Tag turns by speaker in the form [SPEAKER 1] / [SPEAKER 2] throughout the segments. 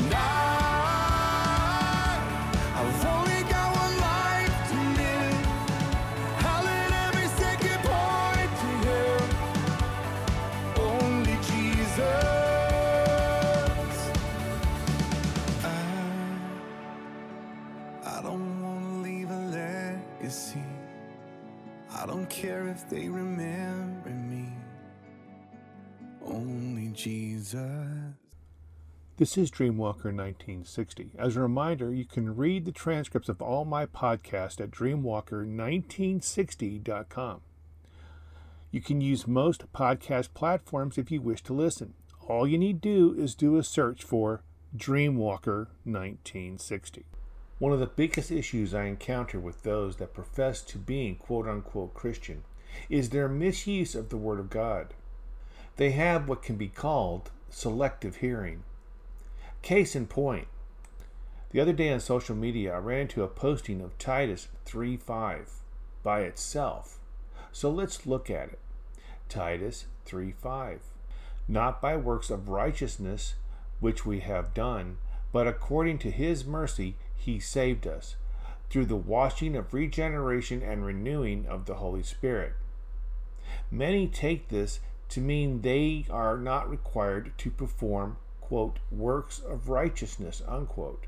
[SPEAKER 1] And
[SPEAKER 2] This is Dreamwalker 1960. As a reminder, you can read the transcripts of all my podcasts at dreamwalker1960.com. You can use most podcast platforms if you wish to listen. All you need to do is do a search for Dreamwalker 1960. One of the biggest issues I encounter with those that profess to being quote unquote Christian is their misuse of the Word of God. They have what can be called selective hearing. Case in point, the other day on social media, I ran into a posting of Titus 3:5 by itself. So let's look at it. Titus 3:5. Not by works of righteousness which we have done, but according to his mercy he saved us through the washing of regeneration and renewing of the Holy Spirit. Many take this to mean they are not required to perform quote works of righteousness unquote.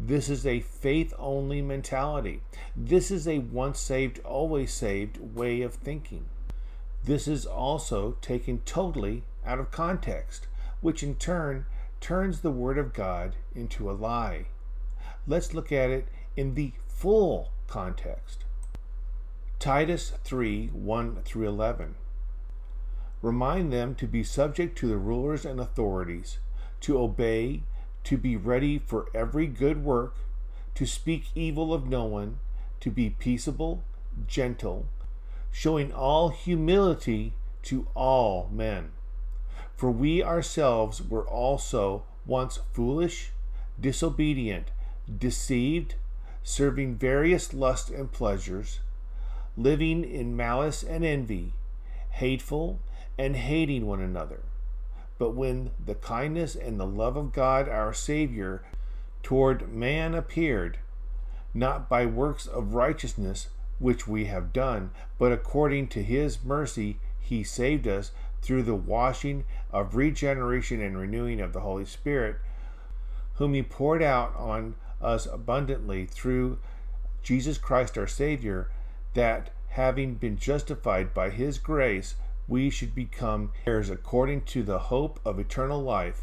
[SPEAKER 2] This is a faith only mentality. This is a once saved always saved way of thinking. This is also taken totally out of context which in turn turns the word of god into a lie. Let's look at it in the full context. Titus 3 1 through 11 Remind them to be subject to the rulers and authorities, to obey, to be ready for every good work, to speak evil of no one, to be peaceable, gentle, showing all humility to all men. For we ourselves were also once foolish, disobedient, deceived, serving various lusts and pleasures, living in malice and envy, hateful, and hating one another. But when the kindness and the love of God our Savior toward man appeared, not by works of righteousness which we have done, but according to his mercy he saved us through the washing of regeneration and renewing of the Holy Spirit, whom he poured out on us abundantly through Jesus Christ our Savior, that having been justified by his grace, we should become heirs according to the hope of eternal life.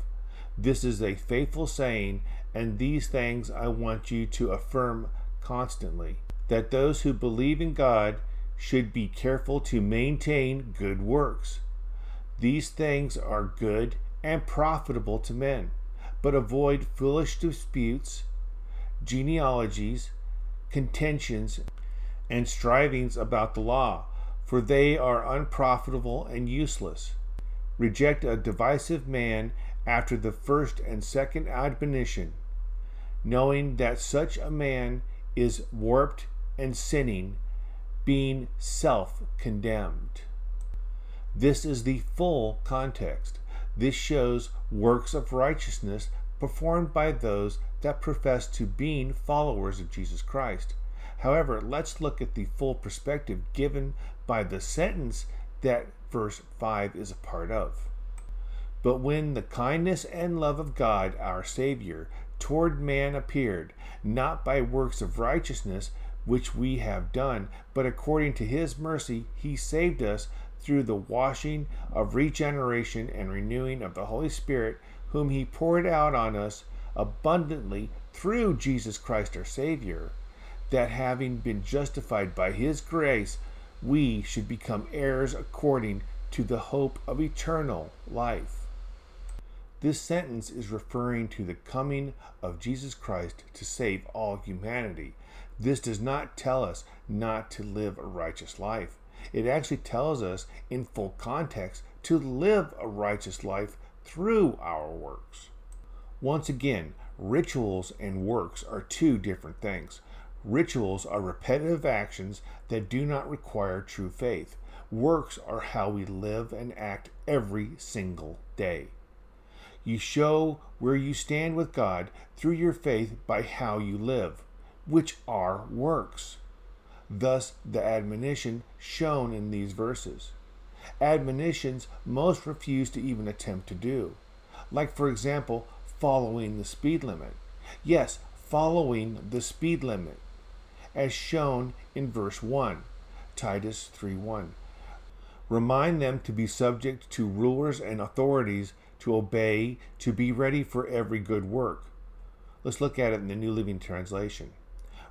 [SPEAKER 2] This is a faithful saying, and these things I want you to affirm constantly that those who believe in God should be careful to maintain good works. These things are good and profitable to men, but avoid foolish disputes, genealogies, contentions, and strivings about the law for they are unprofitable and useless. Reject a divisive man after the first and second admonition, knowing that such a man is warped and sinning, being self condemned. This is the full context. This shows works of righteousness performed by those that profess to being followers of Jesus Christ. However, let's look at the full perspective given by the sentence that verse 5 is a part of. But when the kindness and love of God our Savior toward man appeared, not by works of righteousness which we have done, but according to his mercy, he saved us through the washing of regeneration and renewing of the Holy Spirit, whom he poured out on us abundantly through Jesus Christ our Savior that having been justified by his grace, we should become heirs according to the hope of eternal life. This sentence is referring to the coming of Jesus Christ to save all humanity. This does not tell us not to live a righteous life. It actually tells us, in full context, to live a righteous life through our works. Once again, rituals and works are two different things. Rituals are repetitive actions that do not require true faith. Works are how we live and act every single day. You show where you stand with God through your faith by how you live, which are works. Thus, the admonition shown in these verses. Admonitions most refuse to even attempt to do. Like, for example, following the speed limit. Yes, following the speed limit, as shown in verse 1, Titus 3 1. Remind them to be subject to rulers and authorities, to obey, to be ready for every good work. Let's look at it in the New Living Translation.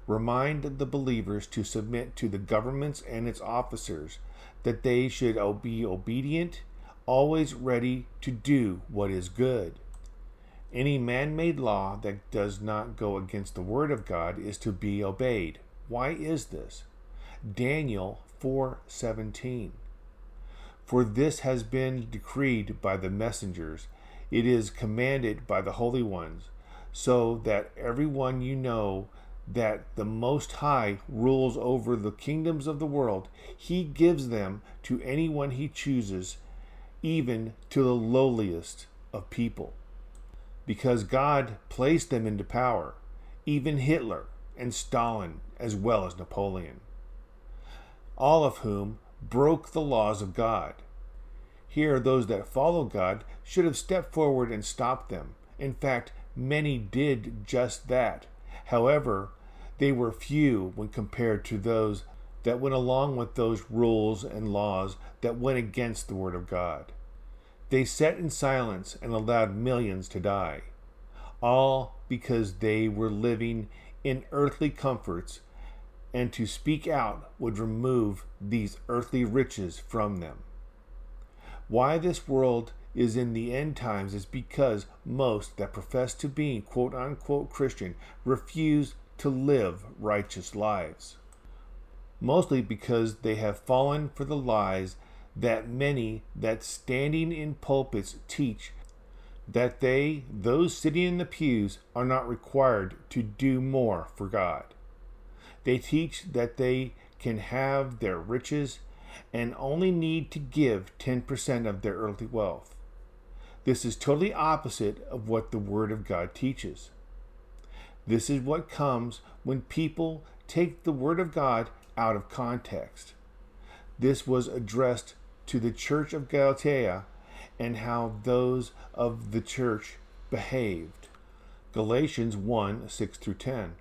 [SPEAKER 2] Remind the believers to submit to the governments and its officers, that they should be obedient, always ready to do what is good. Any man made law that does not go against the word of God is to be obeyed. Why is this? Daniel 4:17 For this has been decreed by the messengers. It is commanded by the holy ones so that everyone you know that the most high rules over the kingdoms of the world he gives them to anyone he chooses even to the lowliest of people. Because God placed them into power even Hitler and Stalin as well as Napoleon all of whom broke the laws of God. Here, those that follow God should have stepped forward and stopped them. In fact, many did just that. However, they were few when compared to those that went along with those rules and laws that went against the Word of God. They sat in silence and allowed millions to die, all because they were living in earthly comforts and to speak out would remove these earthly riches from them. Why this world is in the end times is because most that profess to be quote unquote Christian refuse to live righteous lives. Mostly because they have fallen for the lies that many that standing in pulpits teach that they, those sitting in the pews, are not required to do more for God. They teach that they can have their riches and only need to give 10% of their earthly wealth. This is totally opposite of what the Word of God teaches. This is what comes when people take the Word of God out of context. This was addressed to the church of Galatia and how those of the church behaved. Galatians 1 6 through 10.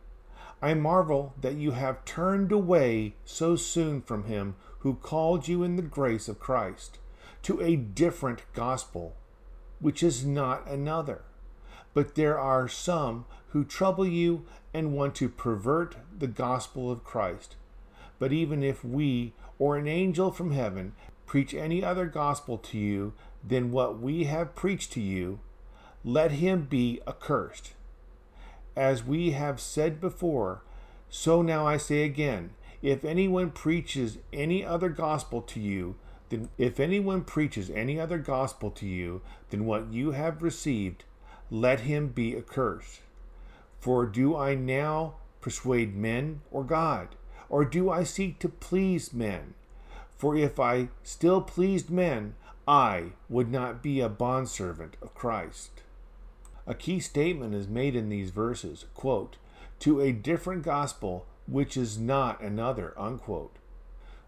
[SPEAKER 2] I marvel that you have turned away so soon from him who called you in the grace of Christ to a different gospel, which is not another. But there are some who trouble you and want to pervert the gospel of Christ. But even if we or an angel from heaven preach any other gospel to you than what we have preached to you, let him be accursed. As we have said before, so now I say again if anyone preaches any other gospel to you, then if anyone preaches any other gospel to you than what you have received, let him be accursed. For do I now persuade men or God? Or do I seek to please men? For if I still pleased men, I would not be a bondservant of Christ. A key statement is made in these verses, quote, to a different gospel which is not another, unquote.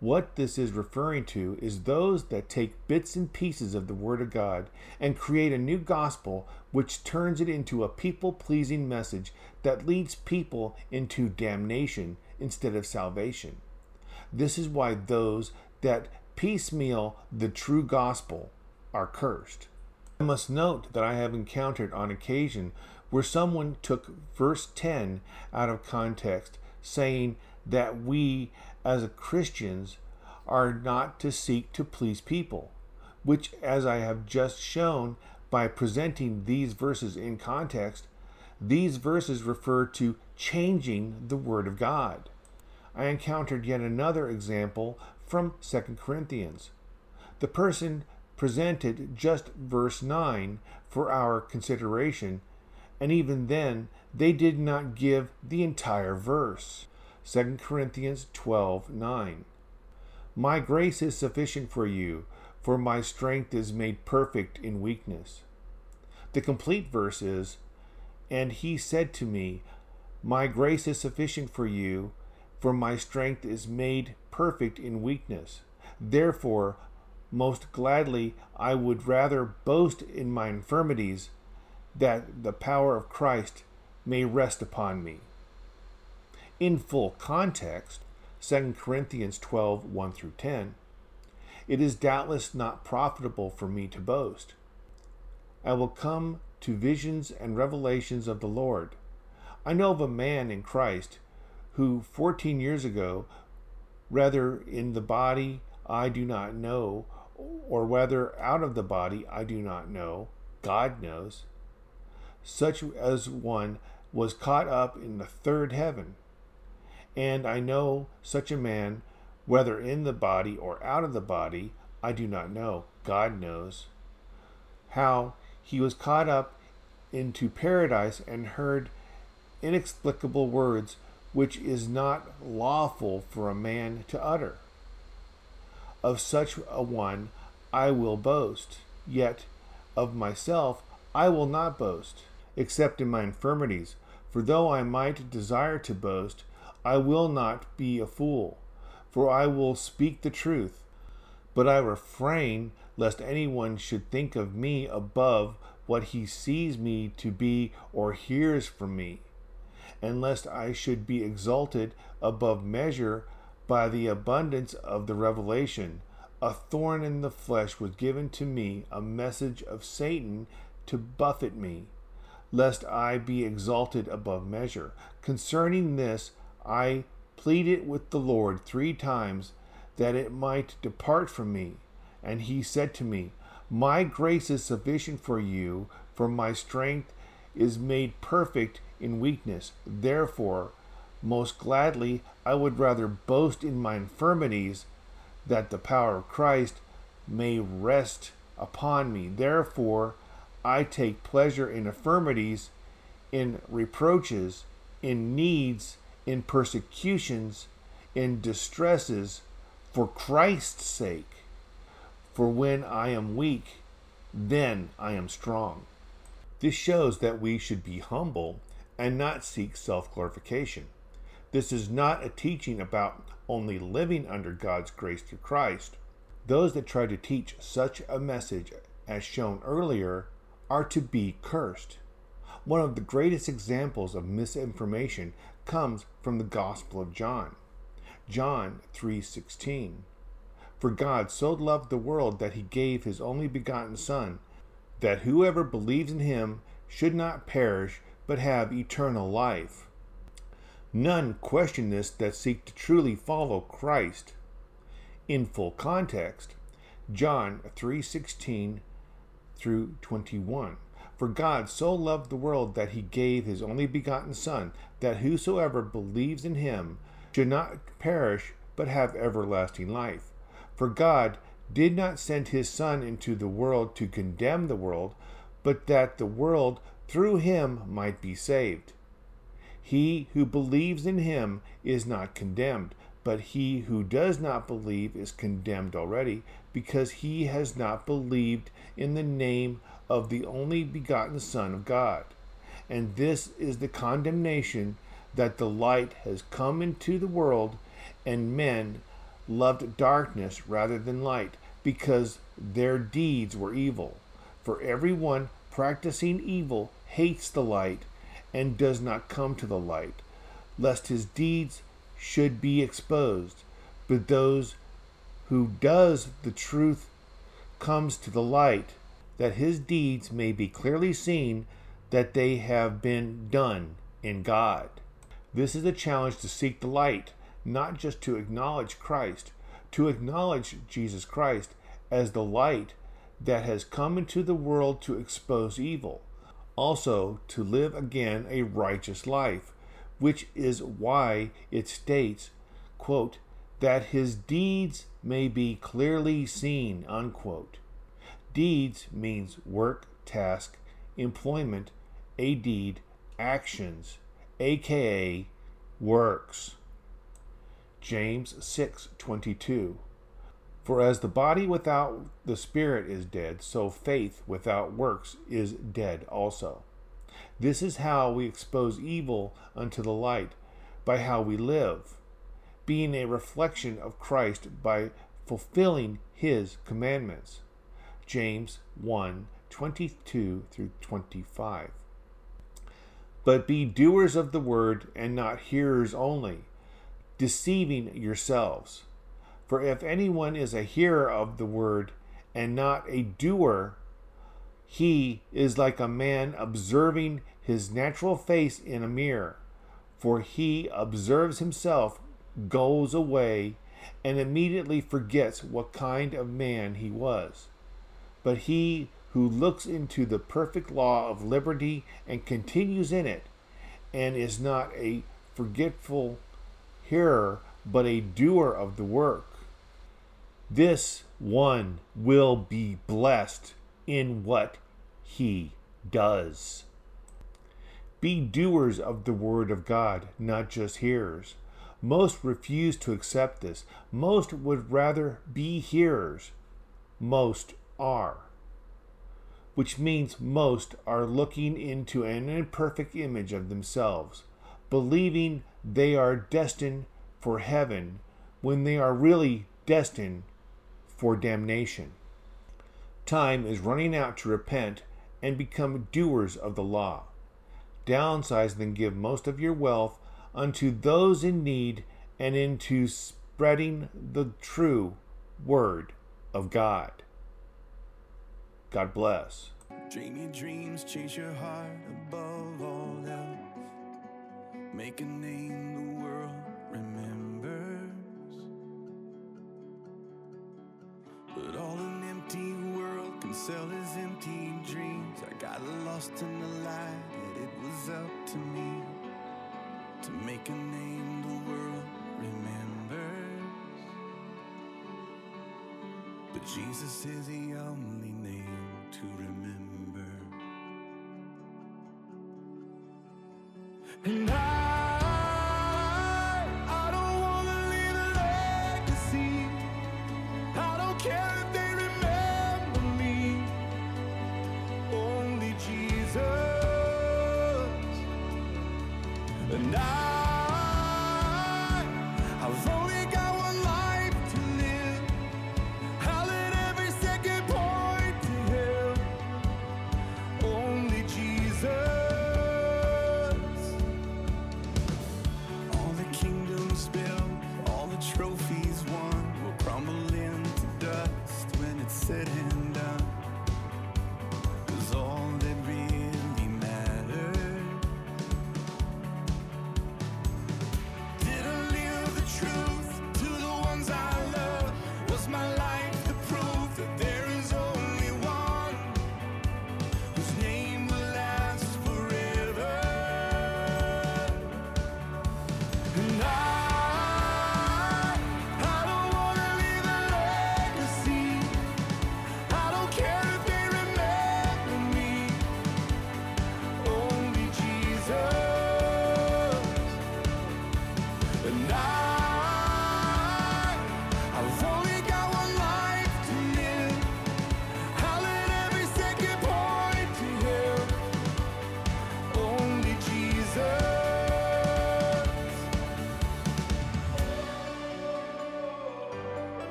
[SPEAKER 2] What this is referring to is those that take bits and pieces of the Word of God and create a new gospel which turns it into a people pleasing message that leads people into damnation instead of salvation. This is why those that piecemeal the true gospel are cursed. I must note that I have encountered on occasion where someone took verse 10 out of context, saying that we as Christians are not to seek to please people, which, as I have just shown by presenting these verses in context, these verses refer to changing the Word of God. I encountered yet another example from 2 Corinthians. The person presented just verse 9 for our consideration, and even then they did not give the entire verse. 2 Corinthians 12 9. My grace is sufficient for you, for my strength is made perfect in weakness. The complete verse is, And he said to me, My grace is sufficient for you, for my strength is made perfect in weakness. Therefore, most gladly I would rather boast in my infirmities, that the power of Christ may rest upon me. In full context, 2 Corinthians 12 1 through 10, it is doubtless not profitable for me to boast. I will come to visions and revelations of the Lord. I know of a man in Christ who 14 years ago, whether in the body I do not know, or whether out of the body I do not know, God knows, such as one was caught up in the third heaven. And I know such a man, whether in the body or out of the body, I do not know. God knows. How he was caught up into paradise and heard inexplicable words which is not lawful for a man to utter. Of such a one I will boast, yet of myself I will not boast, except in my infirmities. For though I might desire to boast, I will not be a fool, for I will speak the truth. But I refrain lest anyone should think of me above what he sees me to be or hears from me, and lest I should be exalted above measure by the abundance of the revelation. A thorn in the flesh was given to me, a message of Satan to buffet me, lest I be exalted above measure. Concerning this, I pleaded with the Lord three times that it might depart from me. And he said to me, My grace is sufficient for you, for my strength is made perfect in weakness. Therefore, most gladly I would rather boast in my infirmities, that the power of Christ may rest upon me. Therefore, I take pleasure in infirmities, in reproaches, in needs in persecutions, in distresses, for Christ's sake. For when I am weak, then I am strong. This shows that we should be humble and not seek self glorification. This is not a teaching about only living under God's grace through Christ. Those that try to teach such a message, as shown earlier, are to be cursed. One of the greatest examples of misinformation comes from the Gospel of John. John 3:16. For God so loved the world that he gave his only begotten son that whoever believes in him should not perish but have eternal life. None question this that seek to truly follow Christ. In full context, John 3:16 through 21. For God so loved the world that he gave his only begotten Son, that whosoever believes in him should not perish, but have everlasting life. For God did not send his Son into the world to condemn the world, but that the world through him might be saved. He who believes in him is not condemned, but he who does not believe is condemned already, because he has not believed in the name of the only begotten Son of God. And this is the condemnation that the light has come into the world, and men loved darkness rather than light, because their deeds were evil. For everyone practicing evil hates the light and does not come to the light, lest his deeds should be exposed. But those who does the truth comes to the light that his deeds may be clearly seen that they have been done in God. This is a challenge to seek the light, not just to acknowledge Christ, to acknowledge Jesus Christ as the light that has come into the world to expose evil, also to live again a righteous life, which is why it states, quote, that his deeds may be clearly seen, unquote. Deeds means work, task, employment, a deed, actions, aka works. James 6:22 For as the body without the spirit is dead, so faith without works is dead also. This is how we expose evil unto the light, by how we live, being a reflection of Christ by fulfilling his commandments. James 1 22 through 25. But be doers of the word and not hearers only, deceiving yourselves. For if anyone is a hearer of the word and not a doer, he is like a man observing his natural face in a mirror. For he observes himself, goes away, and immediately forgets what kind of man he was. But he who looks into the perfect law of liberty and continues in it, and is not a forgetful hearer, but a doer of the work, this one will be blessed in what he does. Be doers of the word of God, not just hearers. Most refuse to accept this. Most would rather be hearers. Most are. Which means most are looking into an imperfect image of themselves, believing they are destined for heaven when they are really destined for damnation. Time is running out to repent and become doers of the law. Downsize then give most of your wealth unto those in need and into spreading the true word of God. God bless.
[SPEAKER 1] Dream your dreams, chase your heart above all. Make a name the world remembers. But all an empty world can sell is empty dreams. I got lost in the light, that it was up to me to make a name the world remembers. But Jesus is the only name to remember.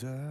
[SPEAKER 1] Jesus